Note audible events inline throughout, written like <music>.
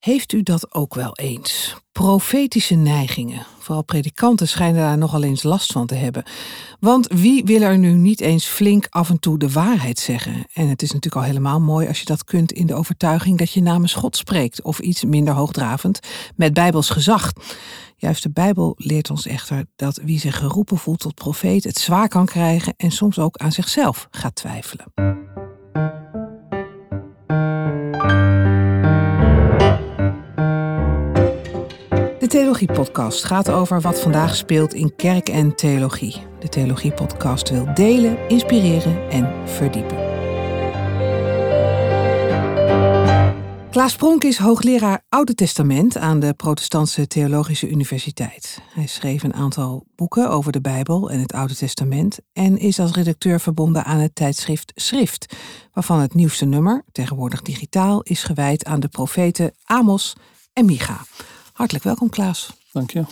Heeft u dat ook wel eens? Profetische neigingen. Vooral predikanten schijnen daar nogal eens last van te hebben. Want wie wil er nu niet eens flink af en toe de waarheid zeggen? En het is natuurlijk al helemaal mooi als je dat kunt in de overtuiging dat je namens God spreekt, of iets minder hoogdravend, met bijbels gezag. Juist de Bijbel leert ons echter dat wie zich geroepen voelt tot profeet het zwaar kan krijgen en soms ook aan zichzelf gaat twijfelen. Theologie-podcast gaat over wat vandaag speelt in kerk en theologie. De Theologie-podcast wil delen, inspireren en verdiepen. Klaas Pronk is hoogleraar Oude Testament aan de Protestantse Theologische Universiteit. Hij schreef een aantal boeken over de Bijbel en het Oude Testament en is als redacteur verbonden aan het tijdschrift Schrift, waarvan het nieuwste nummer, tegenwoordig digitaal, is gewijd aan de profeten Amos en Micha. Hartelijk welkom, Klaas. Dank je.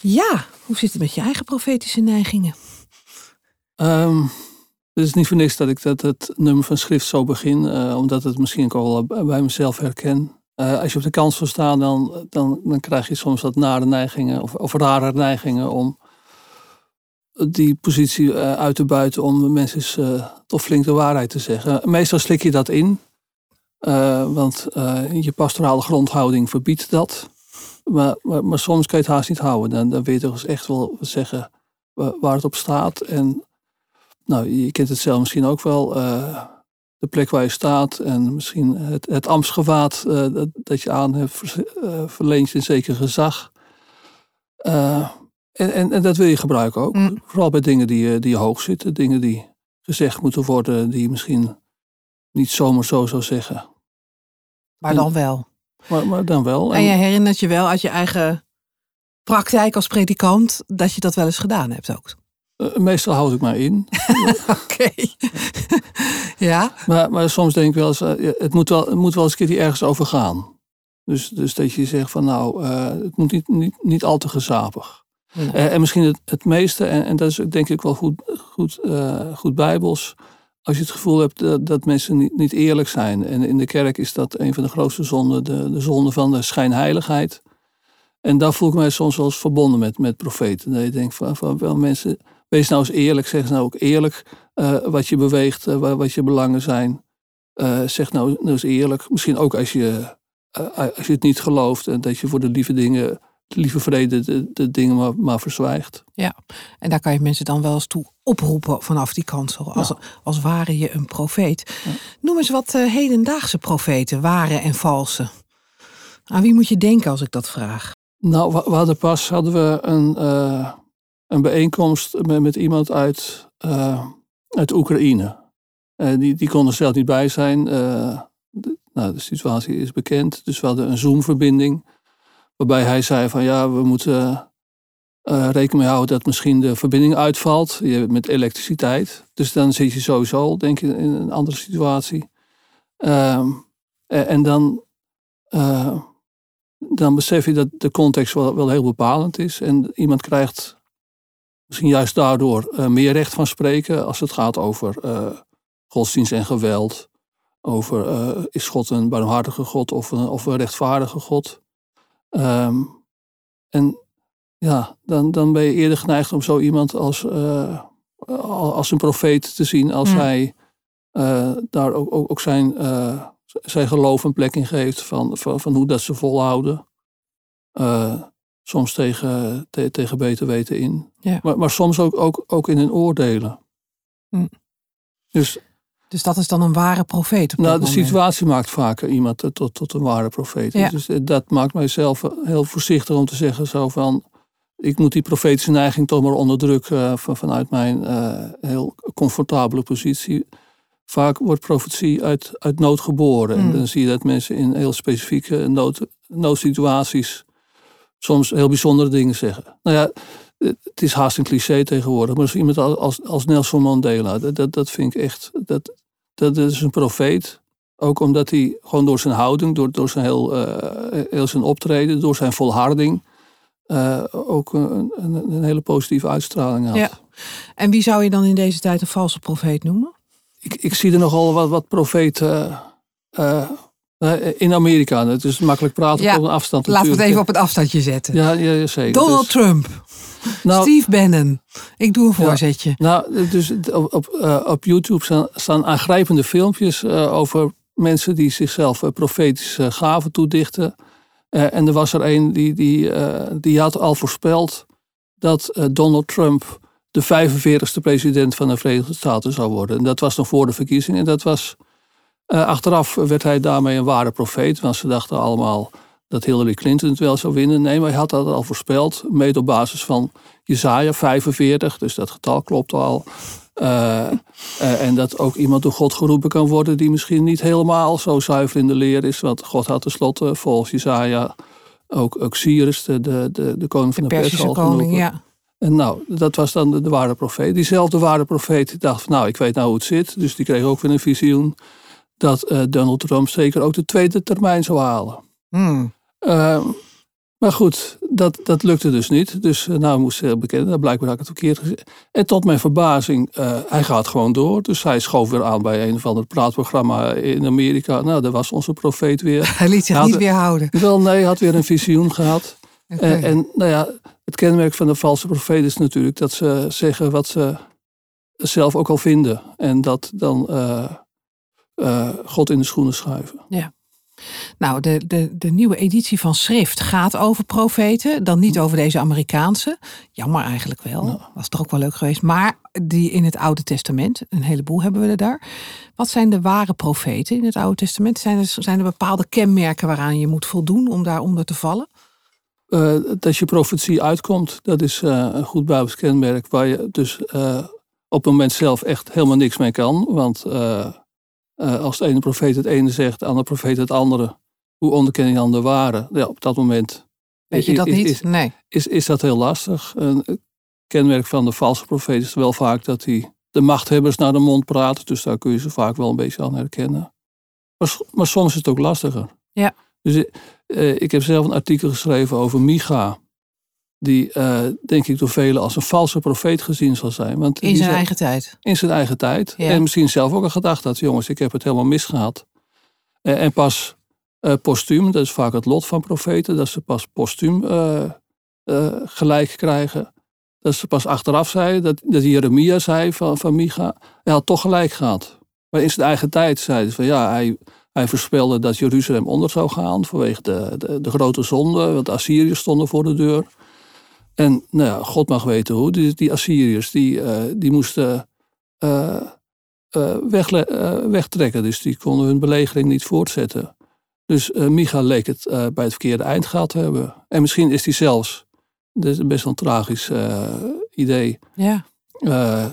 Ja, hoe zit het met je eigen profetische neigingen? Um, het is niet voor niks dat ik dat, het nummer van schrift zo begin, uh, omdat het misschien ook al bij mezelf herken. Uh, als je op de kans wil staan, dan, dan, dan krijg je soms wat nare neigingen of, of rare neigingen om die positie uh, uit te buiten om mensen toch flink de waarheid te zeggen. Meestal slik je dat in, want je pastorale grondhouding verbiedt dat. Maar, maar, maar, soms kan je het haast niet houden. Dan, dan wil je toch eens echt wel zeggen waar het op staat. En nou, je kent het zelf misschien ook wel. Uh, de plek waar je staat en misschien het, het ambtsgewaad uh, dat, dat, je aan hebt, uh, verleent je een zeker gezag. En, en, en, dat wil je gebruiken ook. Mm. Vooral bij dingen die, die hoog zitten, dingen die gezegd moeten worden, die je misschien niet zomaar zo zou zeggen. Maar dan wel. Maar, maar dan wel. En, en je herinnert je wel uit je eigen praktijk als predikant dat je dat wel eens gedaan hebt ook. Uh, meestal houd ik maar in. <laughs> Oké. <laughs> ja. Maar, maar soms denk ik wel eens, uh, het, moet wel, het moet wel eens een keer ergens over gaan. Dus, dus dat je zegt van nou, uh, het moet niet, niet, niet al te gezapig. En misschien het, het meeste, en, en, dat is denk ik wel goed, goed, goed bijbels, als je het gevoel hebt dat, dat mensen niet, eerlijk zijn. En in de kerk is dat een van de grootste zonden, de, de zonde van de schijnheiligheid. En daar voel ik mij soms wel eens verbonden met, met profeten. Dat je denkt van, van wel mensen Wees nou eens eerlijk, zeg nou ook eerlijk uh, wat je beweegt, uh, wat je belangen zijn. Zeg nou, nou eens eerlijk. Misschien ook als je, als je het niet gelooft en dat je voor de lieve dingen, lieve vrede, de, de dingen maar, maar, verzwijgt. Ja, en daar kan je mensen dan wel eens toe oproepen vanaf die kant. Als, ja. als ware je een profeet. Ja. Noem eens wat hedendaagse profeten, ware en valse. Aan wie moet je denken als ik dat vraag? Nou, we hadden pas hadden we een een bijeenkomst met, met iemand uit, uh, uit Oekraïne. Die, die kon er zelf niet bij zijn. De, nou, de situatie is bekend. Dus we hadden een Zoom-verbinding. Waarbij hij zei van ja, we moeten rekening mee houden dat misschien de verbinding uitvalt. Je, met elektriciteit. Dus dan zit je sowieso, denk ik, in een andere situatie. Ehm, en, dan, dan besef je dat de context wel, wel heel bepalend is. En iemand krijgt misschien juist daardoor meer recht van spreken als het gaat over godsdienst en geweld. Over is God een barmhartige God of een, of een rechtvaardige God. Um, en ja, dan, dan ben je eerder geneigd om zo iemand als, als een profeet te zien als mm. hij daar ook, ook, ook zijn, zijn geloof een plek in geeft van, van, van hoe dat ze volhouden soms tegen, te, tegen beter weten in. Maar, maar soms ook, ook, ook in hun oordelen. Hm. Dus, dus dat is dan een ware profeet? nou, de situatie maakt vaker iemand tot, tot een ware profeet. Ja. Dus dat maakt mijzelf heel voorzichtig om te zeggen zo van... ik moet die profetische neiging toch maar onderdrukken uh, van, vanuit mijn uh, heel comfortabele positie. Vaak wordt profetie uit, uit nood geboren. En hm. dan zie je dat mensen in heel specifieke nood, noodsituaties soms heel bijzondere dingen zeggen. Nou ja, het is haast een cliché tegenwoordig, maar als iemand als, als Nelson Mandela, dat, dat vind ik echt, dat, dat is een profeet. Ook omdat hij gewoon door zijn houding, door, door zijn heel, uh, heel zijn optreden, door zijn volharding, uh, ook een, een, een, hele positieve uitstraling had. Ja. En wie zou je dan in deze tijd een valse profeet noemen? Ik, ik zie er nogal wat, wat profeten uh, in Amerika, het is makkelijk praten Ja, op een afstand. Laten we het even op het afstandje zetten. Ja, ja, ja, zeker. Donald Dus- Trump. Nou, Steve Bannon. Ik doe een voorzetje. Nou, dus op, op, eh, op YouTube staan, staan aangrijpende filmpjes eh, over mensen die zichzelf eh, profetische gaven toedichten. En er was er een die, die, die had al voorspeld dat Donald Trump de 45ste president van de Verenigde Staten zou worden. En dat was nog voor de verkiezingen. En dat was, achteraf werd hij daarmee een ware profeet. Want ze dachten allemaal dat Hillary Clinton het wel zou winnen. Nee, maar hij had dat al voorspeld. Mede op basis van Jezaja 45. Dus dat getal klopt al. Eh, eh, en dat ook iemand door God geroepen kan worden die misschien niet helemaal zo zuiver in de leer is. Want God had tenslotte volgens Jezaja ook, ook Cyrus, de, de, de, de koning van De de, Persische al koning, ja. En nou, dat was dan de, de ware profeet. Diezelfde ware profeet dacht van, nou, ik weet nou hoe het zit. Dus die kreeg ook weer een visioen dat eh, Donald Trump zeker ook de tweede termijn zou halen. Hmm. Eh, maar goed, dat, dat lukte dus niet. Dus eh, nou moest hij bekennen, dat blijkbaar had ik het verkeerd gezien. En tot mijn verbazing, eh, hij gaat gewoon door. Dus hij schoof weer aan bij een of ander praatprogramma in Amerika. Nou, daar was onze profeet weer. <laughs> Hij liet zich Hij had- niet weerhouden. Wel, nee, hij had weer een visioen gehad. En, en nou ja, het kenmerk van de valse profeet is natuurlijk dat ze zeggen wat ze zelf ook al vinden. En dat dan eh, God in de schoenen schuiven. Nou, de, de, de nieuwe editie van Schrift gaat over profeten. Dan niet over deze Amerikaanse. Jammer eigenlijk wel. Was toch ook wel leuk geweest. Maar die in het Oude Testament. Een heleboel hebben we er daar. Wat zijn de ware profeten in het Oude Testament? Zijn er, zijn er bepaalde kenmerken waaraan je moet voldoen om daaronder te vallen? Eh, dat je profetie uitkomt, dat is eh, een goed Bijbels kenmerk waar je dus eh, op het moment zelf echt helemaal niks mee kan. Want eh, als de ene profeet het ene zegt, de andere profeet het andere, hoe onderken je dan de ware? Ja, op dat moment Weet je dat is- niet? Is, Nee. is, is dat heel lastig. Een kenmerk van de valse profeet is wel vaak dat die de machthebbers naar de mond praten. Dus daar kun je ze vaak wel een beetje aan herkennen. Maar, maar soms is het ook lastiger. Ja. Dus eh, ik heb zelf een artikel geschreven over Micha. Die eh, denk ik door velen als een valse profeet gezien zal zijn. Want In zijn eigen tijd. in zijn eigen tijd. Ja. En misschien zelf ook al gedacht had, jongens, ik heb het helemaal misgehad. Eh, en pas eh postuum, dat is vaak het lot van profeten, dat ze pas postuum gelijk krijgen. Dat ze pas achteraf zei, dat, dat Jeremia zei van, van Micha, hij had toch gelijk gehad. Maar in zijn eigen tijd zei hij van ja, hij, hij voorspelde dat Jeruzalem onder zou gaan vanwege de, de, de grote zonde, want de Assyriërs stonden voor de deur. En nou ja, God mag weten hoe. Die, die Assyriërs die, eh, die moesten eh, eh, eh, wegtrekken. Dus die konden hun belegering niet voortzetten. Dus Micha leek het bij het verkeerde eind gehad te hebben. En misschien is hij zelfs, dat is best wel een tragisch idee, Ja,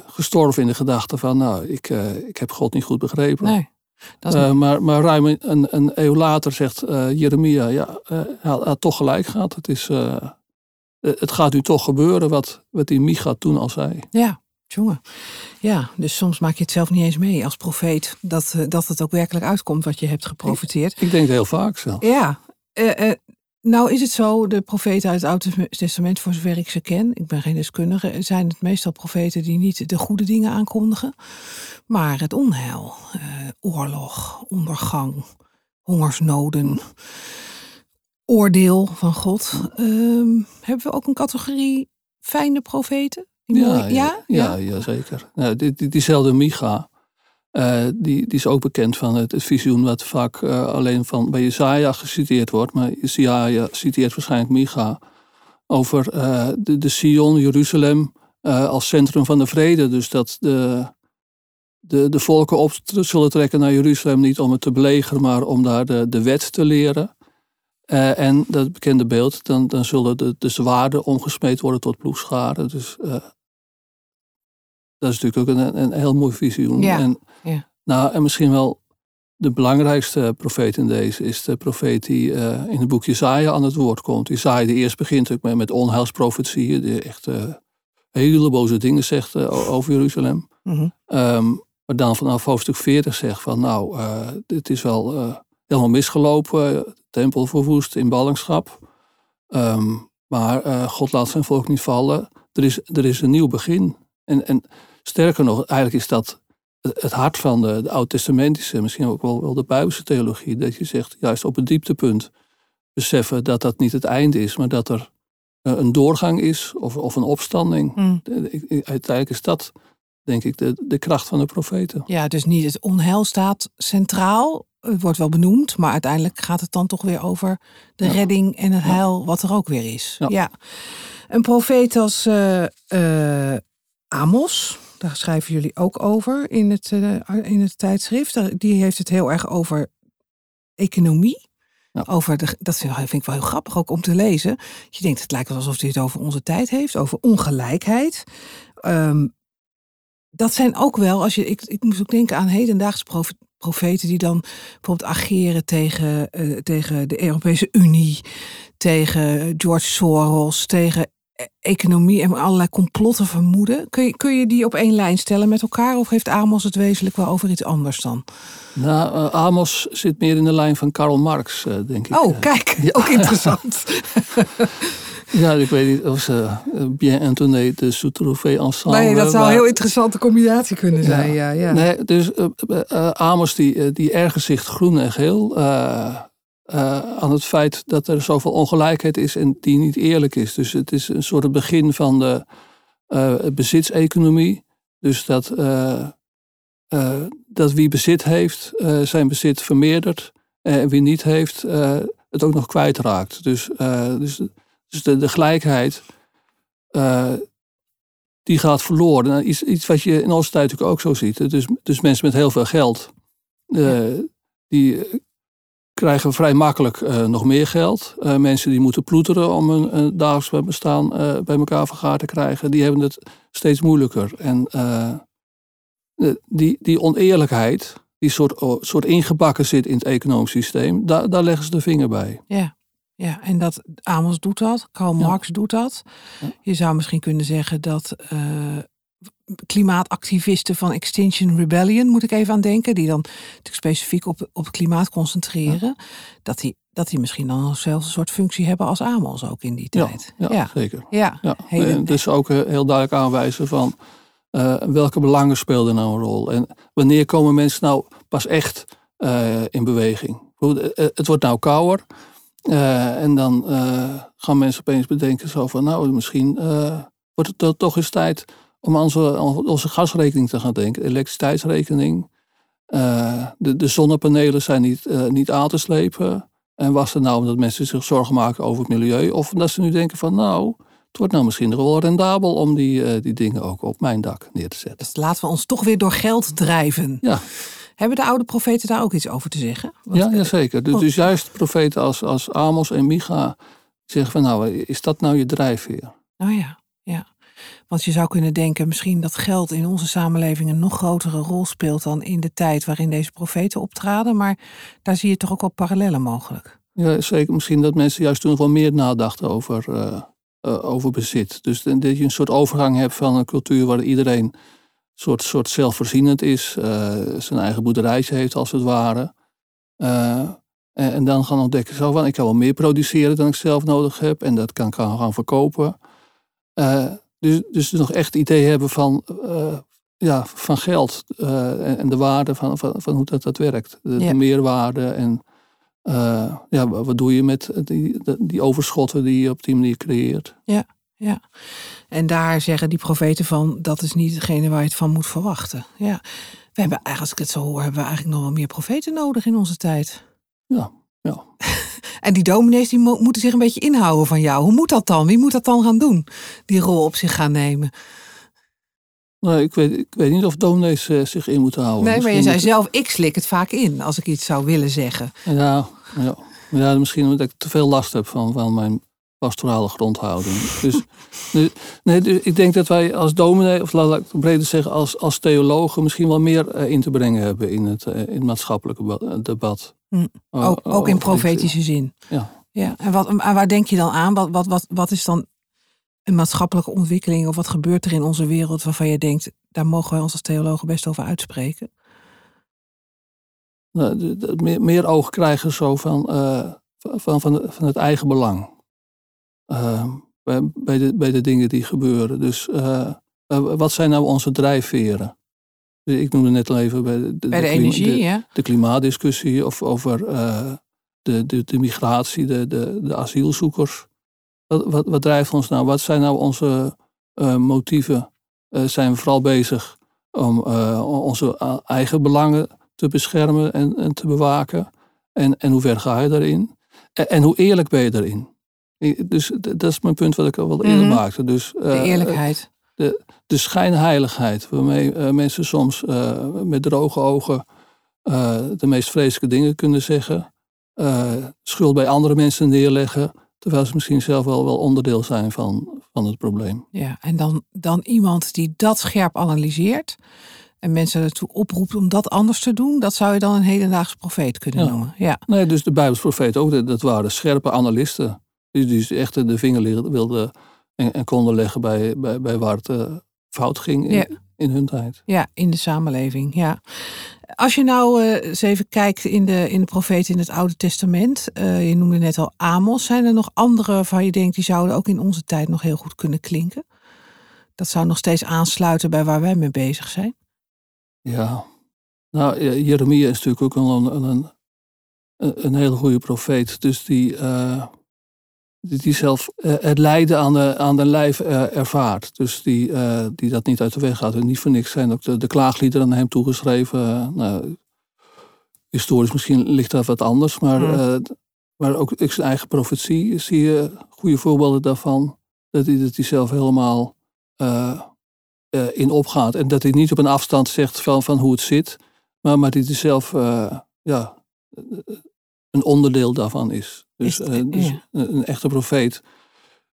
gestorven in de gedachte van, nou, ik, ik heb God niet goed begrepen. nee. Dat maar, maar ruim een, een, eeuw later zegt Jeremia, ja, hij had, toch gelijk gehad. Het, is, het gaat nu toch gebeuren wat, wat die Micha toen al zei. Ja, jongen. Ja, dus soms maak je het zelf niet eens mee als profeet. Dat, eh, dat het ook werkelijk uitkomt wat je hebt geprofiteerd. Ik denk het heel vaak zelf. Ja, eh, eh, nou is het zo, de profeten uit het Oude Testament, voor zover ik ze ken, ik ben geen deskundige, zijn het meestal profeten die niet de goede dingen aankondigen, maar het onheil, eh, oorlog, ondergang, hongersnoden, oordeel van God. Ehm, hebben we ook een categorie fijne profeten? Die ja? ja, ja, zeker. Nou, die, die, diezelfde Micha, eh, die, die is ook bekend van het, het visioen wat vaak eh, alleen van bij Jezaja geciteerd wordt. Maar Jezaja citeert waarschijnlijk Micha over eh, de, de Sion, Jeruzalem, als centrum van de vrede. Dus dat de, de, de volken op zullen trekken naar Jeruzalem niet om het te belegeren, maar om daar de, de wet te leren. Eh, en dat bekende beeld, dan, dan zullen de, de zwaarden omgesmeed worden tot ploegscharen. Dus eh, dat is natuurlijk ook een, een heel mooi visioen. Ja, En, ja. Nou, en misschien wel de belangrijkste profeet in deze is de profeet die eh, in het boek Jezaja aan het woord komt. Jezaja die eerst begint ook met, met onheilsprofetieën, die echt hele boze dingen zegt over Jeruzalem. Ehm, maar dan vanaf hoofdstuk 40 zegt van nou, dit is wel helemaal misgelopen. tempel verwoest in ballingschap. Ehm, maar eh, God laat zijn volk niet vallen. Er is, er is een nieuw begin. En, en sterker nog, eigenlijk is dat het hart van de, de oud-testamentische, misschien ook wel, wel de Bijbelse theologie. Dat je zegt, juist op het dieptepunt beseffen dat dat niet het einde is, maar dat er eh, een doorgang is of, of een opstanding. Mm. Uiteindelijk is dat, denk ik, de, de kracht van de profeten. Ja, dus niet het onheil staat centraal. Het wordt wel benoemd, maar uiteindelijk gaat het dan toch weer over de Ja. redding en het heil wat er ook weer is. Ja. Ja. Een profeet als eh, eh, Amos, daar schrijven jullie ook over in het, eh, in het tijdschrift. Die heeft het heel erg over economie. Ja. Over de, dat vind ik wel heel grappig ook om te lezen. Je denkt, het lijkt alsof hij het over onze tijd heeft, over ongelijkheid. Ehm, dat zijn ook wel, als je, ik, ik moest ook denken aan hedendaagse profeten die dan bijvoorbeeld ageren tegen, eh, tegen de Europese Unie, tegen George Soros, tegen economie en allerlei complotten vermoeden. Kun je, kun je die op één lijn stellen met elkaar of heeft Amos het wezenlijk wel over iets anders dan? Nou, eh, Amos zit meer in de lijn van Karl Marx, eh, denk ik. Oh, Eh, kijk, <laughs> ja. ook interessant. <laughs> Ja, ik weet niet of ze eh, Bien Antoine de Soutrouvé ensemble... nee, dat zou een heel interessante combinatie kunnen zijn. Ja, ja. Nee, dus Amos die, die ergert zich groen en geel eh, aan het feit dat er zoveel ongelijkheid is en die niet eerlijk is. Dus het is een soort begin van de eh, bezitseconomie. Dus dat, eh, dat wie bezit heeft, zijn bezit vermeerdert. En wie niet heeft, het ook nog kwijtraakt. Dus, dus, dus de, de gelijkheid, die gaat verloren. Nou, iets, iets wat je in onze tijd natuurlijk ook zo ziet. Dus, dus mensen met heel veel geld, die krijgen vrij makkelijk eh, nog meer geld. Eh, mensen die moeten ploeteren om een, een dagelijks bestaan eh, bij elkaar vergaard te krijgen, die hebben het steeds moeilijker. En die, die oneerlijkheid, die soort, oh, soort ingebakken zit in het economisch systeem, daar, daar leggen ze de vinger bij. Ja, ja, en dat Amos doet dat, Karl Ja. Marx doet dat. Ja. Je zou misschien kunnen zeggen dat klimaatactivisten van Extinction Rebellion, moet ik even aan denken, die dan natuurlijk specifiek op, op het klimaat concentreren, dat, die, dat die misschien dan zelfs een soort functie hebben als Amos ook in die tijd. ja, ja. zeker. ja. En dus ook eh, heel duidelijk aanwijzen van eh, welke belangen speelden nou een rol. En wanneer komen mensen nou pas echt eh, in beweging. Het wordt nou kouder. en dan gaan mensen opeens bedenken zo van nou misschien wordt het to- toch eens tijd om aan onze, gasrekening te gaan denken. Elektriciteitsrekening. Eh, de, de zonnepanelen zijn niet, eh, niet aan te slepen. En was het nou omdat mensen zich zorgen maken over het milieu? Of omdat ze nu denken van nou, het wordt nou misschien nog wel rendabel om die, eh, die dingen ook op mijn dak neer te zetten. Dus laten we ons toch weer door geld drijven. Ja, Hebben de oude profeten daar ook iets over te zeggen? Want- ja, ja zeker. Dus, dus juist profeten als, als Amos en Micha zeggen van nou, is dat nou je drijfveer? Nou ja. Want je zou kunnen denken misschien dat geld in onze samenleving een nog grotere rol speelt dan in de tijd waarin deze profeten optraden. Maar daar zie je toch ook wel parallellen mogelijk. Ja, zeker. Misschien dat mensen juist toen wel meer nadachten over, eh, eh, over bezit. Dus dat je een soort overgang hebt van een cultuur waar iedereen soort, soort zelfvoorzienend is, eh, zijn eigen boerderijtje heeft als het ware. En, en dan gaan ontdekken zo van ik kan wel meer produceren dan ik zelf nodig heb en dat kan ik gaan verkopen. Dus, dus nog echt idee hebben van, eh, ja, van geld eh, en, de waarde van, van, van hoe dat, dat werkt. De, Ja. de meerwaarde en eh, ja, wa- wat doe je met die, die overschotten die je op die manier creëert. Ja. En daar zeggen die profeten van dat is niet hetgene waar je het van moet verwachten. Ja. We hebben eigenlijk, als ik het zo hoor, hebben we eigenlijk nog wel meer profeten nodig in onze tijd. Ja, ja. <laughs> En die dominees die mo- moeten zich een beetje inhouden van jou. Hoe moet dat dan? Wie moet dat dan gaan doen? Die rol op zich gaan nemen. Nee, ik, weet, ik weet niet of dominees eh, zich in moeten houden. Nee, maar je zei zelf, ik slik het vaak in als ik iets zou willen zeggen. Ja, ja. ja, misschien omdat ik te veel last heb van, van mijn pastorale grondhouding. Dus, <laughs> dus- nee, dus ik denk dat wij als dominee, of laat ik het breder zeggen, als, als theologen misschien wel meer eh, in te brengen hebben in het, eh, in het maatschappelijke eh, debat. Hm. Oh, Ook, oh, ook in dit, profetische zin. Ja. ja. En, wat, waar denk je dan aan? Wat, wat, wat, wat is dan een maatschappelijke ontwikkeling? Of wat gebeurt er in onze wereld waarvan je denkt, daar mogen wij ons als theologen best over uitspreken? Nou, meer, meer oog krijgen zo van, van, van, van het eigen belang. Eh, bij, bij, de, bij de dingen die gebeuren. Dus eh, eh, wat zijn nou onze drijfveren? Ik noemde net al even bij de, Bij de, energie, de, ja. de klimaatdiscussie of over uh, de, de, de migratie, de, de, de asielzoekers. Wat, wat, wat drijft ons nou? Wat zijn nou onze uh, motieven? Uh, zijn we vooral bezig om onze eigen belangen te beschermen en, en te bewaken? En, en hoe ver ga je daarin? En, en hoe eerlijk ben je daarin? Dus dat is mijn punt wat ik al wel eerder mm -hmm. maakte. Dus, de eerlijkheid. De, de schijnheiligheid, waarmee uh, mensen soms uh, met droge ogen de meest vreselijke dingen kunnen zeggen. schuld bij andere mensen neerleggen, terwijl ze misschien zelf wel, wel onderdeel zijn van, van het probleem. Ja, en dan, dan iemand die dat scherp analyseert en mensen ertoe oproept om dat anders te doen, dat zou je dan een hedendaagse profeet kunnen ja. noemen. Ja. Nee, dus de Bijbelsprofeet ook, dat waren scherpe analisten. Die, die echt de vinger wilden en, en, konden leggen bij, bij, bij waar het uh, fout ging in, ja. in, hun tijd. Ja, in de samenleving, ja. Als je nou uh, eens even kijkt in de, in de profeten in het Oude Testament. Uh, je noemde net al Amos. Zijn er nog andere waarvan je denkt die zouden ook in onze tijd nog heel goed kunnen klinken? Dat zou nog steeds aansluiten bij waar wij mee bezig zijn. Ja, nou Jeremia is natuurlijk ook een, een, een hele goede profeet. Dus die die zelf uh, het lijden aan de, aan de lijf uh, ervaart. Dus die, uh, die dat niet uit de weg gaat. En niet voor niks zijn ook de, de klaagliederen aan hem toegeschreven. nou, historisch misschien ligt dat wat anders. Maar, Mm. maar ook zijn eigen profetie zie je goede voorbeelden daarvan. Dat hij, dat hij zelf helemaal in opgaat. En dat hij niet op een afstand zegt van, van hoe het zit. Maar, maar dat hij zelf ja, een onderdeel daarvan is. Dus, Is- uh, dus ja. een, een echte profeet,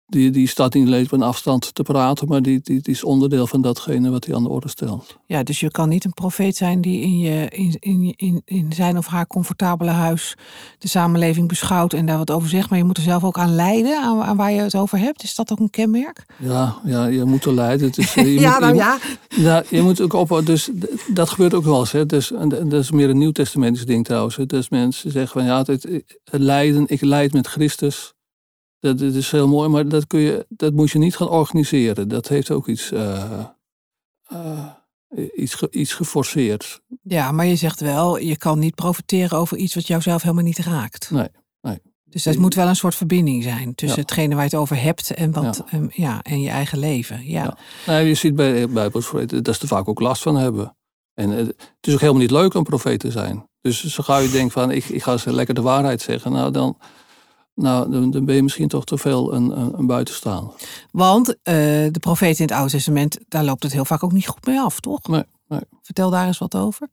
die, die staat niet alleen op een afstand te praten, maar die, die, die is onderdeel van datgene wat hij aan de orde stelt. Ja, dus je kan niet een profeet zijn die in, je, in, in, in, in zijn of haar comfortabele huis de samenleving beschouwt en daar wat over zegt. Maar je moet er zelf ook aan lijden, aan, aan waar je het over hebt. Is dat ook een kenmerk? Ja, ja je moet er leiden. Het is, eh, je <laughs> ja, moet, nou je, ja. Ja, je moet ook op. Dus dat gebeurt ook wel eens. Hè. Dus, en dat is meer een nieuwtestamentisch ding trouwens. hè. Dus mensen zeggen van ja, het, het lijden, ik leid met Christus. Dat, dat is heel mooi, maar dat, kun je, dat moet je niet gaan organiseren. Dat heeft ook iets, eh, eh, iets, ge- iets geforceerd. Ja, maar je zegt wel, je kan niet profiteren over iets wat jou zelf helemaal niet raakt. Nee, nee. Dus er moet wel een soort verbinding zijn tussen Ja. hetgene waar je het over hebt en, wat, Ja. en je eigen leven. Ja. Ja. Nou, je ziet bij Bijbelsprofeten dat ze er vaak ook last van hebben. En eh, het is ook helemaal niet leuk om profeet te zijn. Dus zo gauw je denkt van ik, ik ga ze lekker de waarheid zeggen. Nou, dan, nou, dan, ben je misschien toch te veel een, een, een buitenstaander. Want eh, de profeten in het Oude Testament, daar loopt het heel vaak ook niet goed mee af, toch? Nee, nee. Vertel daar eens wat over.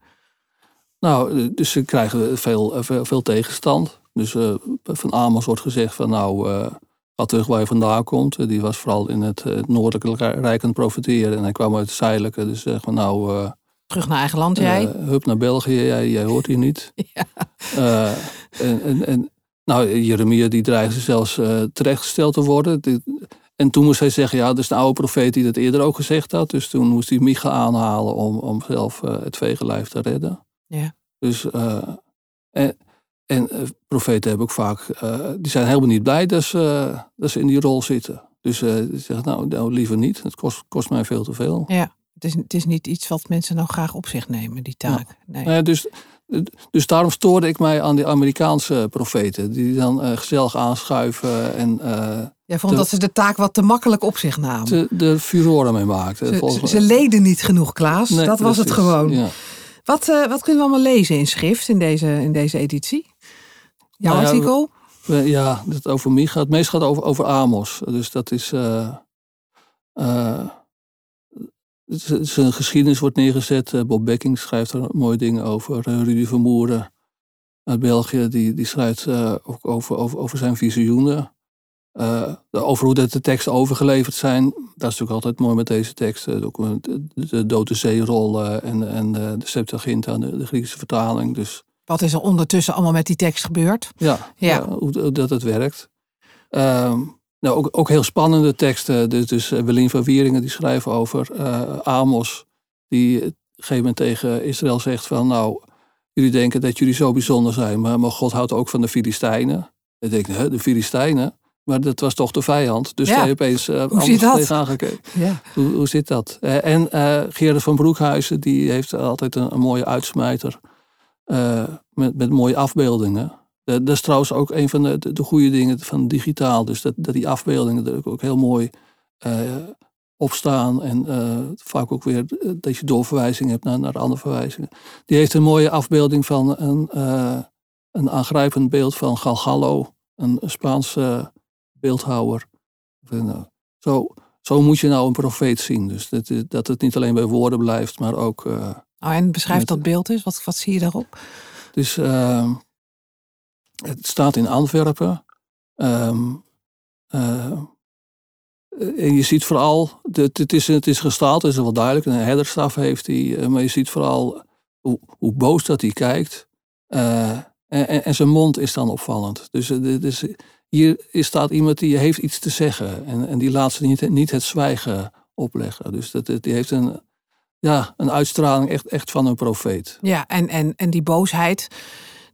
Nou, eh, dus ze krijgen veel, eh, veel, veel tegenstand. Dus van Amos wordt gezegd van nou, eh ga terug waar je vandaan komt. Die was vooral in het, het noordelijke rijk aan het profiteren. En hij kwam uit het zuidelijke. Dus zeg maar nou, Terug naar eigen land, jij? hup naar België, jij, jij hoort hier niet. <laughs> Ja. En, en, en nou, Jeremia die dreigde zelfs eh, terechtgesteld te worden. En toen moest hij zeggen, ja, dat is een oude profeet die dat eerder ook gezegd had. Dus toen moest hij Micha aanhalen om, om zelf eh, het vegenlijf te redden. Ja. Dus, eh, en, en profeten hebben ook vaak, die zijn helemaal niet blij dat ze, dat ze in die rol zitten. Dus die zeggen, nou, nou, liever niet, het kost, kost mij veel te veel. ja. Het is, het is niet iets wat mensen nou graag op zich nemen, die taak. Nee. Nou ja, dus, dus daarom stoorde ik mij aan die Amerikaanse profeten. Die dan eh, gezellig aanschuiven en eh, Jij vond dat ze de taak wat te makkelijk op zich namen. de, de furoren mee maakten. Ze, ze, mij- leden niet genoeg, Klaas. Nee, dat was het gewoon. Ja. Wat, eh, wat kunnen we allemaal lezen in schrift in deze, in deze editie? Jouw Nou ja, artikel? We- Ja, het over Micha. Het meest gaat over, over Amos. Dus dat is. Zijn geschiedenis wordt neergezet. Eh, Bob Becking schrijft er mooie dingen over. Eh, Rudy Vermoeren uit België, die, die schrijft eh, ook over, over, over zijn visioenen. Over hoe dat de teksten overgeleverd zijn. Dat is natuurlijk altijd mooi met deze teksten. Ook eh, de, de Dode Zeerol en, en de Septuaginta, de, de Griekse vertaling. Dus Wat is er ondertussen allemaal met die tekst gebeurd? ja, Ja. ja. hoe, hoe dat het werkt. Ehm, nou, ook, ook heel spannende teksten. Dus, dus eh, Welien van Wieringen die schrijven over eh, Amos. Die op een gegeven moment tegen Israël zegt van... nou, jullie denken dat jullie zo bijzonder zijn... maar, maar God houdt ook van de Filistijnen. Dan denk ik, hè, de Filistijnen? Maar dat was toch de vijand. Dus ja. hij opeens uh, hoe tegenaan Ja. Hoe, hoe zit dat? Uh, en uh, Gerard van Broekhuizen, die heeft altijd een, een mooie uitsmijter. met, met mooie afbeeldingen. Dat is trouwens ook een van de, de, de, goede dingen van digitaal. Dus dat, dat die afbeeldingen er ook heel mooi opstaan. En vaak ook weer dat je doorverwijzing hebt naar, naar andere verwijzingen. Die heeft een mooie afbeelding van een, een aangrijpend beeld van Galgallo. Een Spaanse beeldhouwer. Eh, zo, zo moet je nou een profeet zien. Dus dat, dat het niet alleen bij woorden blijft, maar ook. Uh, oh, en beschrijf dat beeld eens. Wat, wat zie je daarop? Dus uh, het staat in Antwerpen. Um, uh, en je ziet vooral, het, het, is, het is gestaald, dat is wel duidelijk. Een herderstaf heeft hij, maar je ziet vooral hoe, boos dat hij kijkt. en, en, en, zijn mond is dan opvallend. Dus, hier staat iemand die heeft iets te zeggen. En, en die laat ze niet, niet het zwijgen opleggen. Dus dat, die heeft een, ja, een uitstraling echt, echt van een profeet. Ja, en, en, en die boosheid,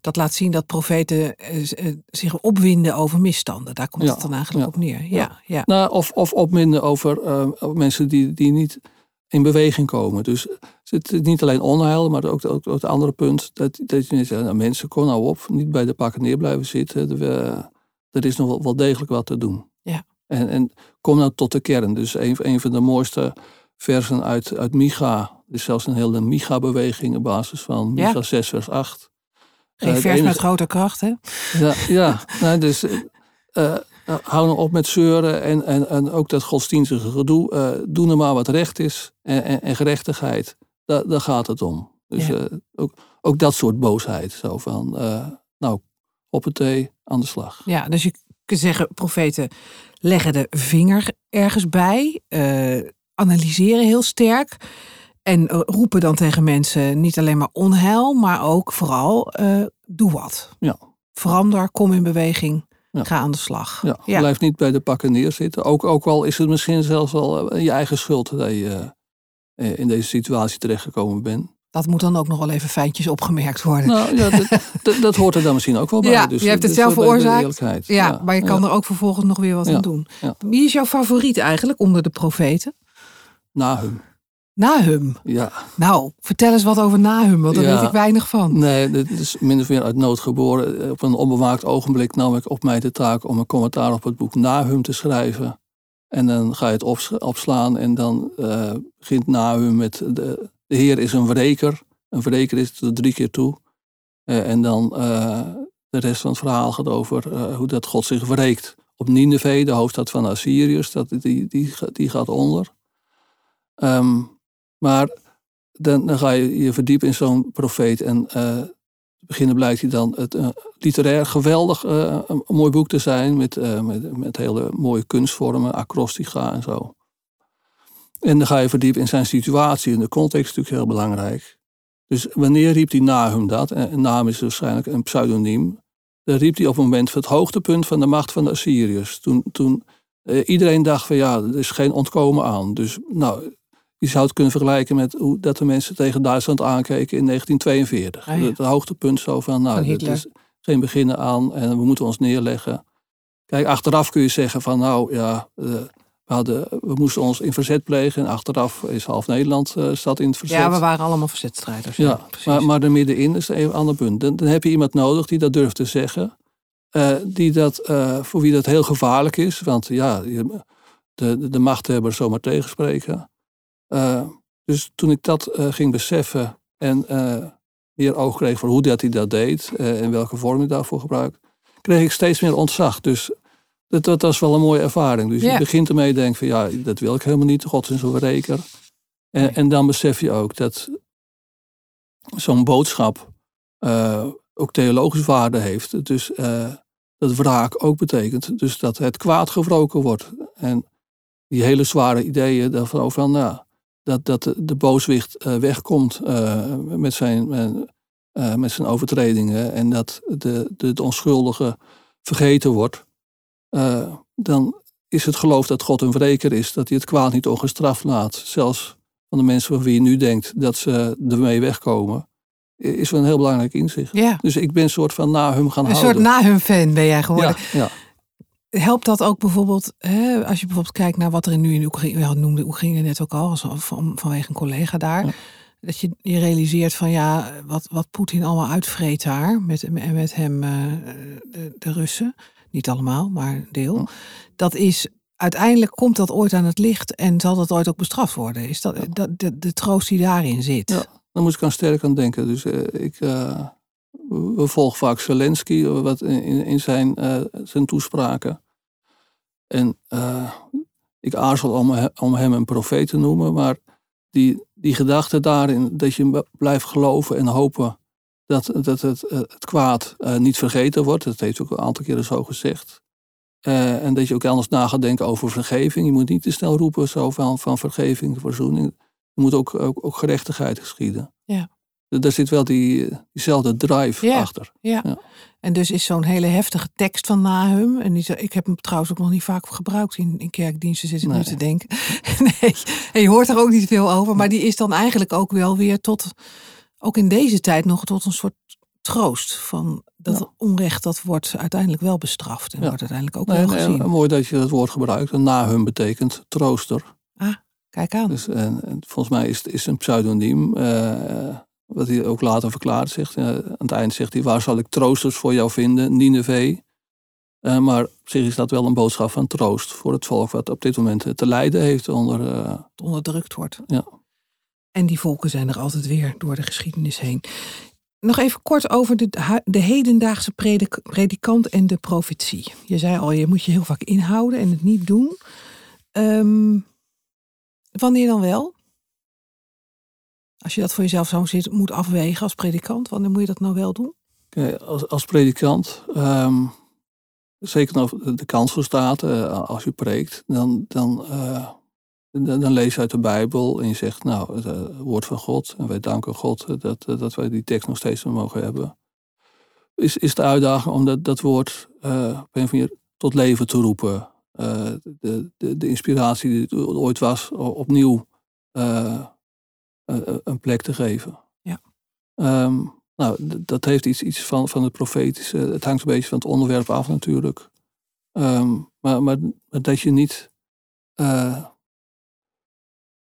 laat zien dat profeten eh, eh, zich opwinden over misstanden. Daar komt het dan eigenlijk op neer. Ja, ja. Nou, of, of opwinden over uh, mensen die, die niet in beweging komen. Dus het is niet alleen onheil, maar ook, ook, het andere punt. Dat, dat je zegt, nou, mensen, kom nou op, niet bij de pakken neer blijven zitten. Er is nog wel, wel degelijk wat te doen. Ja. En, en kom nou tot de kern. Dus een, een van de mooiste versen uit, uit Micha. Er is zelfs een hele Micha-beweging op basis van Micha ja. 6 vers 8. Geen vers enige... met grote kracht, hè? Ja, ja <laughs> nou, dus uh, hou nou op met zeuren en, en, en ook dat godsdienstige gedoe. Uh, doe nou maar wat recht is en, en, en gerechtigheid. Da, daar gaat het om. Dus ja. ook, ook dat soort boosheid. Zo van, nou, op het thee aan de slag. Ja, dus je kunt zeggen, profeten leggen de vinger ergens bij, analyseren heel sterk. En eh, roepen dan tegen mensen niet alleen maar onheil, maar ook vooral uh, doe wat. Ja. Verander, kom in beweging, ga aan de slag. Ja, ja. Blijf niet bij de pakken neerzitten. Ook, ook al is het misschien zelfs wel je eigen schuld dat je in deze situatie terechtgekomen bent. Dat moet dan ook nog wel even fijntjes opgemerkt worden. Nou, ja, dat, <laughs> dat, hoort er dan misschien ook wel bij. Ja, dus, je hebt het zelf veroorzaakt. Ja, ja, maar je kan er ook vervolgens nog weer wat aan doen. Wie is jouw favoriet eigenlijk onder de profeten? Nahum. Nahum? Ja. Nou, vertel eens wat over Nahum, want daar weet ik weinig van. Nee, het is min of meer uit nood geboren. Op een onbewaakt ogenblik nam ik op mij de taak om een commentaar op het boek Nahum te schrijven. En dan ga je het opslaan en dan uh, begint Nahum met de, de Heer is een wreker. Een wreker is er drie keer toe. Uh, en dan uh, de rest van het verhaal gaat over hoe dat God zich wreekt. Op Nineveh, de hoofdstad van Assyriërs, dat, die, die, die gaat onder. Um, maar dan, dan, ga je je verdiepen in zo'n profeet. En te beginnen blijkt hij dan het literair geweldig een mooi boek te zijn. Met, met, hele mooie kunstvormen, acrostica en zo. En dan ga je verdiepen in zijn situatie. En de context is natuurlijk heel belangrijk. Dus wanneer riep hij Nahum dat? En naam is waarschijnlijk een pseudoniem. Dan riep hij op het moment van het hoogtepunt van de macht van de Assyriërs. Toen, toen eh, iedereen dacht van ja, er is geen ontkomen aan. Dus nou, je zou het kunnen vergelijken met hoe dat de mensen tegen Duitsland aankeken in 1942. Ah, het, hoogtepunt zo van nou, het is geen beginnen aan en we moeten ons neerleggen. Kijk, achteraf kun je zeggen van nou ja, uh, we, hadden, we moesten ons in verzet plegen. En achteraf is half Nederland uh, staat in het verzet. Ja, we waren allemaal verzetstrijders. Ja, maar, maar er middenin is een ander punt. Dan, dan, heb je iemand nodig die dat durft te zeggen. Uh, die dat, uh, voor wie dat heel gevaarlijk is. Want ja, de, de, de machthebber zomaar tegenspreken. Dus toen ik dat ging beseffen en meer oog kreeg voor hoe dat hij dat deed. en welke vorm hij daarvoor gebruikt. Kreeg ik steeds meer ontzag. Dus dat, dat, was wel een mooie ervaring. Dus je begint ermee denken van ja, dat wil ik helemaal niet. God is zo'n reker. En, en dan besef je ook dat zo'n boodschap ook theologische waarde heeft. Dus uh, dat wraak ook betekent. Dus dat het kwaad gewroken wordt. En die hele zware ideeën daarvan van, nou, dat, dat de, booswicht uh, wegkomt met, zijn, met zijn overtredingen. En dat de, de, de onschuldige vergeten wordt. Dan is het geloof dat God een wreker is, dat hij het kwaad niet ongestraft laat. Zelfs van de mensen van wie je nu denkt dat ze ermee wegkomen. Is wel een heel belangrijk inzicht. Ja. Dus ik ben een soort van na hem gaan een houden. Een soort na hem fan ben jij geworden. Ja, ja. Helpt dat ook bijvoorbeeld, hè, als je bijvoorbeeld kijkt naar wat er nu in Oekraïne, ja, noemde Oekraïne net ook al, als, van, vanwege een collega daar. Dat je je realiseert van ja, wat, wat Poetin allemaal uitvreet daar met, met hem, uh, de, de, Russen. Niet allemaal, maar een deel. Dat is uiteindelijk komt dat ooit aan het licht en zal dat ooit ook bestraft worden. Is dat, dat de, de troost die daarin zit? Ja, daar moet ik aan sterk aan denken. Dus uh, ik, uh, we volgen vaak Zelensky wat in, in zijn, uh, zijn toespraken. En ik aarzel om, om hem een profeet te noemen, maar die, die gedachte daarin dat je blijft geloven en hopen dat, dat het, het kwaad niet vergeten wordt, dat heeft ook een aantal keren zo gezegd. En dat je ook anders na gaat denken over vergeving. Je moet niet te snel roepen zo van, van vergeving, verzoening. Er moet ook, ook, ook gerechtigheid geschieden. Ja. Daar zit wel die, diezelfde drive achter. Ja. ja. En dus is zo'n hele heftige tekst van Nahum. En die, ik heb hem trouwens ook nog niet vaak gebruikt in, in kerkdiensten, zit ik nee. nu te denken. <laughs> nee, en je hoort er ook niet veel over. Maar die is dan eigenlijk ook wel weer tot, ook in deze tijd nog tot een soort troost. Van dat onrecht dat wordt uiteindelijk wel bestraft. En wordt uiteindelijk ook wel gezien. Nee, mooi dat je dat woord gebruikt. En Nahum betekent trooster. Ah, kijk aan. Dus, en, en volgens mij is het is een pseudoniem. Uh, wat hij ook later verklaart, zegt, aan het eind zegt hij, waar zal ik troosters voor jou vinden, Nineveh? Uh, maar op zich is dat wel een boodschap van troost voor het volk wat op dit moment te lijden heeft onder... Uh, onderdrukt wordt. Ja. En die volken zijn er altijd weer door de geschiedenis heen. Nog even kort over de, de hedendaagse predik, predikant en de profetie. Je zei al, je moet je heel vaak inhouden en het niet doen. Um, wanneer dan wel? Als je dat voor jezelf zo zit, moet afwegen als predikant, wanneer moet je dat nou wel doen? als, als predikant, um, zeker als de kans voor staat, uh, als je preekt, dan, dan, uh, dan, lees je uit de Bijbel en je zegt, nou, het, uh, woord van God, en wij danken God dat, dat wij die tekst nog steeds mogen hebben. Is, is de uitdaging om dat, dat woord op een of andere tot leven te roepen. de, de, de inspiratie die het ooit was, opnieuw eh, een plek te geven. Ja. Ehm, nou, dat heeft iets, iets van, van het profetische. Het hangt een beetje van het onderwerp af natuurlijk. Ehm, maar, maar, dat je niet uh,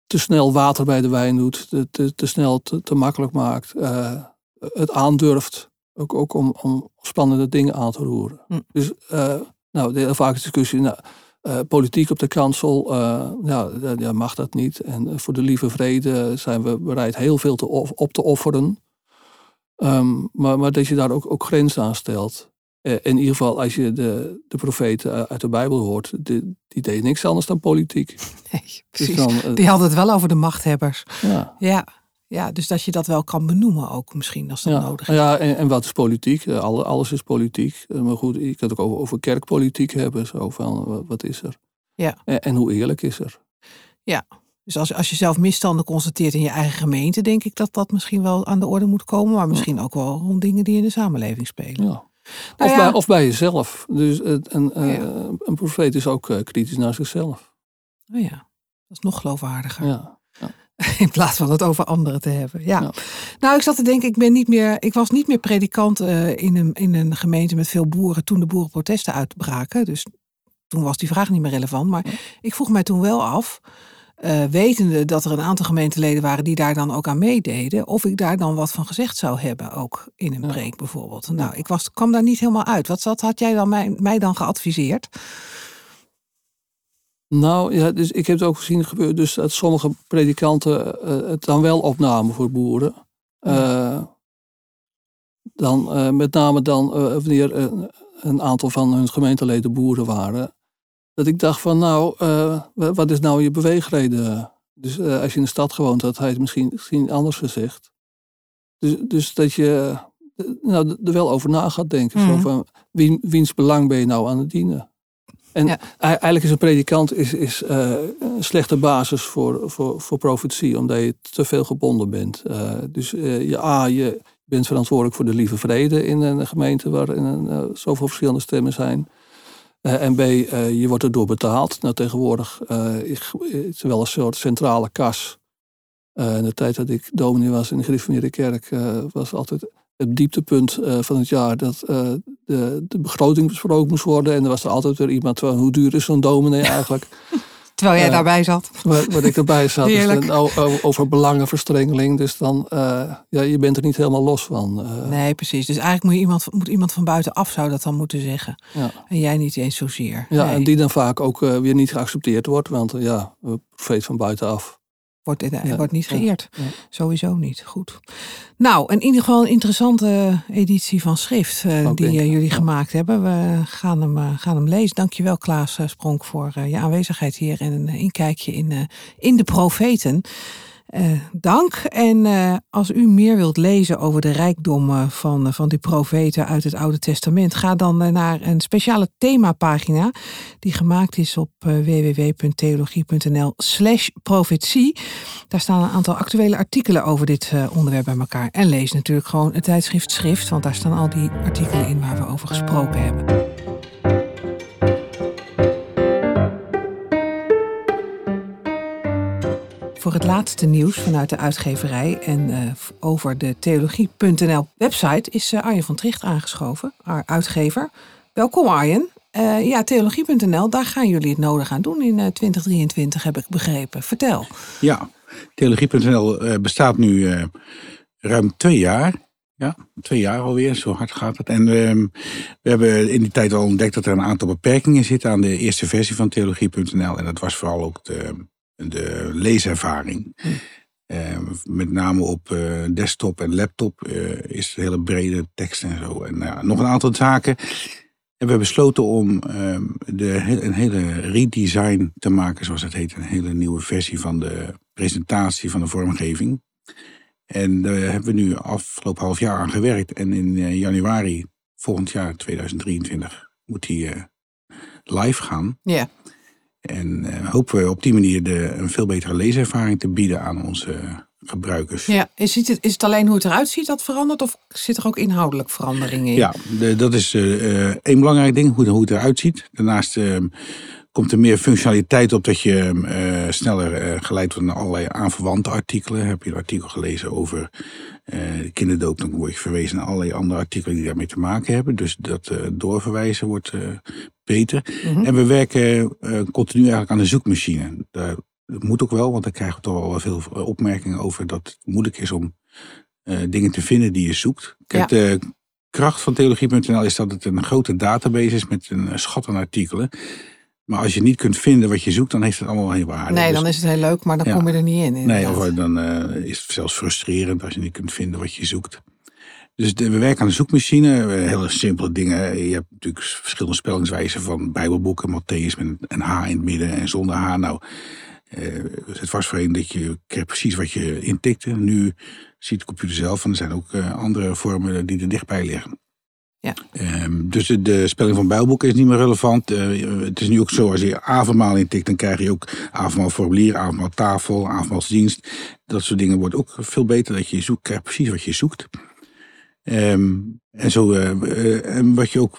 te snel water bij de wijn doet, te, te, te snel te, te, makkelijk maakt. Uh, het aandurft ook, ook om, om spannende dingen aan te roeren. Hm. Dus uh, nou, de vaak discussie. Nou, uh, politiek op de kansel, uh, ja, ja, mag dat niet. En eh, voor de lieve vrede zijn we bereid heel veel te op te offeren. Um, maar, maar dat je daar ook, ook grenzen aan stelt. in ieder geval als je de, de profeten uit de Bijbel hoort, die, die deden niks anders dan politiek. <laughs> Nee, dus precies. dan, die hadden het wel over de machthebbers. Ja. ja. Ja, dus dat je dat wel kan benoemen ook misschien als dat nodig is. Ja, en, en wat is politiek? Eh, alles is politiek. Eh, maar goed, je kunt het ook over, over kerkpolitiek hebben. Zo van, wat is er? Ja. En, en, hoe eerlijk is er? Ja, dus als, als je zelf misstanden constateert in je eigen gemeente... denk ik dat dat misschien wel aan de orde moet komen. Maar misschien ook wel rond dingen die in de samenleving spelen. Ja. Nou of, bij, of bij jezelf. Dus een, uh, een profeet is ook kritisch naar zichzelf. Oh ja, dat is nog geloofwaardiger. Ja. <laughs> In plaats van het over anderen te hebben. Ja. Nou, ik zat te denken, ik, ben niet meer, ik was niet meer predikant uh, in, een, in een gemeente met veel boeren toen de boerenprotesten uitbraken. Dus toen was die vraag niet meer relevant. Maar ik vroeg mij toen wel af, uh, wetende dat er een aantal gemeenteleden waren die daar dan ook aan meededen, of ik daar dan wat van gezegd zou hebben, ook in een preek bijvoorbeeld. Nou, ik was, kwam daar niet helemaal uit. Wat, wat had jij dan mij, mij dan geadviseerd? Nou ja, dus ik heb het ook gezien gebeuren, dus dat sommige predikanten uh, het dan wel opnamen voor boeren. Uh, dan uh, met name dan wanneer een aantal van hun gemeenteleden boeren waren. Dat ik dacht van nou, wat is nou je beweegreden? Dus als je in de stad gewoond had, hij het misschien, misschien anders gezegd. Dus, dus dat je nou, er wel over na gaat denken. Mm. Zo mhm. van, wie, wiens belang ben je nou aan het dienen? En eigenlijk is een predikant is, is, uh, een slechte basis voor, voor, voor profetie, omdat je te veel gebonden bent. Uh, dus uh, je, A, je bent verantwoordelijk voor de lieve vrede in een gemeente waarin uh, zoveel verschillende stemmen zijn. en B, je wordt erdoor betaald. Nou, tegenwoordig is het wel een soort centrale kas. in de tijd dat ik dominee was in de gereformeerde kerk, was altijd het dieptepunt van het jaar dat de, de begroting besproken moest worden. En er was er altijd weer iemand van hoe duur is zo'n dominee <laughs> eigenlijk? Terwijl jij daarbij zat. Wat, ik erbij zat. Dus dan, over belangenverstrengeling. Dus dan, ja, je bent er niet helemaal los van. Nee, precies. Dus eigenlijk moet, je iemand, moet iemand van buitenaf zou dat dan moeten zeggen. Ja. En jij niet eens zozeer. Ja, en die dan vaak ook weer niet geaccepteerd wordt. Want ja, profeet van buitenaf wordt, wordt niet geëerd. Sowieso niet. Goed. Nou, in ieder geval een interessante editie van schrift uh, die uh, jullie gemaakt hebben. We gaan hem, uh, gaan hem lezen. Dankjewel Klaas Spronk voor je aanwezigheid hier en een inkijkje in, in de profeten. Uh, dank. En uh, als u meer wilt lezen over de rijkdom van, van die profeten uit het Oude Testament, ga dan naar een speciale themapagina die gemaakt is op www.theologie.nl/slash profetie. Daar staan een aantal actuele artikelen over dit onderwerp bij elkaar. En lees natuurlijk gewoon het tijdschrift Schrift, want daar staan al die artikelen in waar we over gesproken hebben. Voor het laatste nieuws vanuit de uitgeverij en uh, over de theologie.nl website is uh, Arjen van Tricht aangeschoven, uitgever. Welkom Arjen. Uh, ja, theologie.nl, daar gaan jullie het nodig aan doen in 2023, heb ik begrepen. Vertel. Ja, theologie.nl bestaat nu ruim twee jaar. Ja, twee jaar alweer, zo hard gaat het. En ehm, we hebben in die tijd al ontdekt dat er een aantal beperkingen zitten aan de eerste versie van theologie.nl. En dat was vooral ook de, de leeservaring. Hm. Eh, met name op uh, desktop en laptop uh, is hele brede tekst en zo. En nog een aantal zaken. En we hebben besloten om ehm, de, een hele redesign te maken, zoals het heet. Een hele nieuwe versie van de presentatie van de vormgeving. En daar hebben we nu afgelopen half jaar aan gewerkt. En in januari volgend jaar, 2023, moet die live gaan. Ja. En uh, hopen we op die manier de, een veel betere leeservaring te bieden aan onze gebruikers. Ja, is het, is het alleen hoe het eruit ziet dat verandert of zit er ook inhoudelijk verandering in? Ja, de, dat is uh, één belangrijk ding, hoe, hoe het eruit ziet. Daarnaast uh, komt er meer functionaliteit op dat je uh, sneller geleid wordt naar allerlei aanverwante artikelen. Heb je een artikel gelezen over de kinderdoop, dan word je verwezen naar allerlei andere artikelen die daarmee te maken hebben. Dus dat doorverwijzen wordt beter. Mhm. En we werken uh, continu eigenlijk aan de zoekmachine. Dat moet ook wel, want daar krijgen we toch wel veel opmerkingen over dat het moeilijk is om uh, dingen te vinden die je zoekt. Kijk, de kracht van theologie.nl is dat het een grote database is met een schat aan artikelen. Maar als je niet kunt vinden wat je zoekt, dan heeft het allemaal heel waarde. Nee, dus dan is het heel leuk, maar dan kom je er niet in. Nee, of dan uh, is het zelfs frustrerend als je niet kunt vinden wat je zoekt. Dus we werken aan de zoekmachine, hele simpele dingen. Je hebt natuurlijk verschillende spellingswijzen van Bijbelboeken, Matthäus met een H in het midden en zonder H. Nou, uh, het was voor een dat je kreeg precies wat je intikte. Nu ziet de computer zelf en er zijn ook uh, andere vormen die er dichtbij liggen. Ja. Um, dus de, de, spelling van Bijbelboeken is niet meer relevant. Uh, het is nu ook zo, als je avondmaal intikt, dan krijg je ook avondmaalformulier, avondmaaltafel, avondmaalsdienst. Dat soort dingen wordt ook veel beter, dat je zoekt, krijgt precies wat je zoekt. Um, en zo, uh, en wat je ook,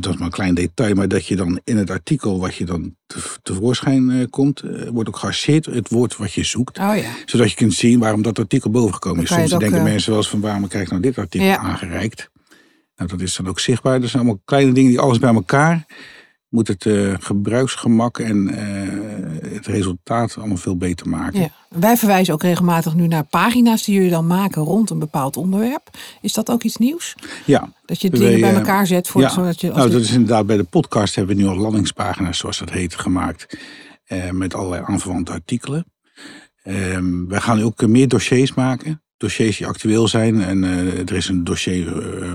dat is maar een klein detail, maar dat je dan in het artikel wat je dan te, tevoorschijn komt, wordt ook gearseerd het woord wat je zoekt. Oh ja. Zodat je kunt zien waarom dat artikel bovengekomen is. Soms denken mensen wel eens van waarom krijg ik nou dit artikel ja. aangereikt. Nou, dat is dan ook zichtbaar. Dat zijn allemaal kleine dingen die alles bij elkaar moet het uh, gebruiksgemak en uh, het resultaat allemaal veel beter maken. Ja. Wij verwijzen ook regelmatig nu naar pagina's die jullie dan maken rond een bepaald onderwerp. Is dat ook iets nieuws? Ja. Dat je dingen bij elkaar zet voor ja. zodat je. nou, dat is inderdaad bij de podcast hebben we nu al landingspagina's, zoals dat heet, gemaakt. Uh, met allerlei aanverwante artikelen. Ehm, wij gaan ook meer dossiers maken dossiers die actueel zijn. En uh, er is een dossier uh,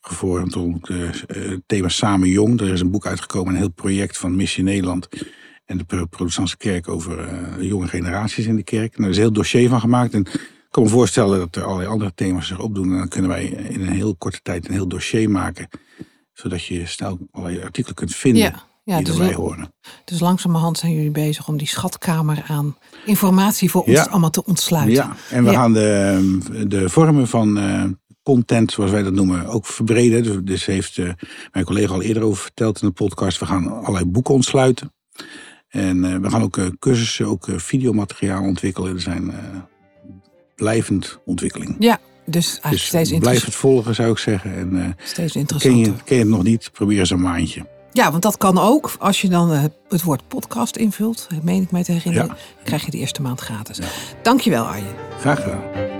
gevormd rond uh, het thema Samen Jong. Er is een boek uitgekomen, een heel project van Missie Nederland en de Protestantse Kerk over jonge generaties in de kerk. Nou, er is een heel dossier van gemaakt. En ik kan me voorstellen dat er allerlei andere thema's zich opdoen. En dan kunnen wij in een heel korte tijd een heel dossier maken. Zodat je snel allerlei artikelen kunt vinden. Ja ja, die dus erbij horen. Dus langzamerhand zijn jullie bezig om die schatkamer aan informatie voor ons allemaal te ontsluiten. Ja, en we gaan de, de vormen van uh, content, zoals wij dat noemen, ook verbreden. Dus, dus heeft uh, mijn collega al eerder over verteld in de podcast. We gaan allerlei boeken ontsluiten. En uh, we gaan ook cursussen, ook videomateriaal ontwikkelen. Er zijn blijvend ontwikkelingen. Ja, Dus eigenlijk Dus steeds, blijf het volgen, zou ik zeggen. En eh, steeds ken, je, interessanter. ken je het nog niet, probeer eens een maandje. Ja, want dat kan ook. Als je dan eh, het woord podcast invult, meen ik mij te herinneren, Ja. krijg je de eerste maand gratis. Dankjewel Arjen. Graag gedaan.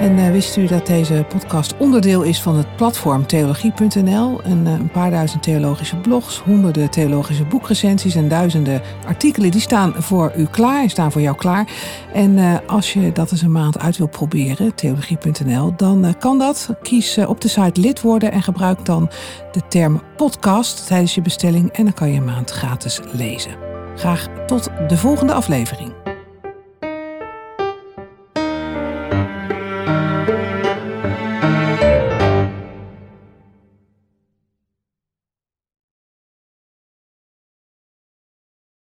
En eh, wist u dat deze podcast onderdeel is van het platform theologie.nl? Een, eh, een paar duizend theologische blogs, honderden theologische boekrecensies en duizenden artikelen. Die staan voor u klaar, die staan voor jou klaar. En eh, als je dat eens een maand uit wil proberen, theologie.nl, dan kan dat. Kies op de site lid worden en gebruik dan de term podcast tijdens je bestelling. En dan kan je een maand gratis lezen. Graag tot de volgende aflevering.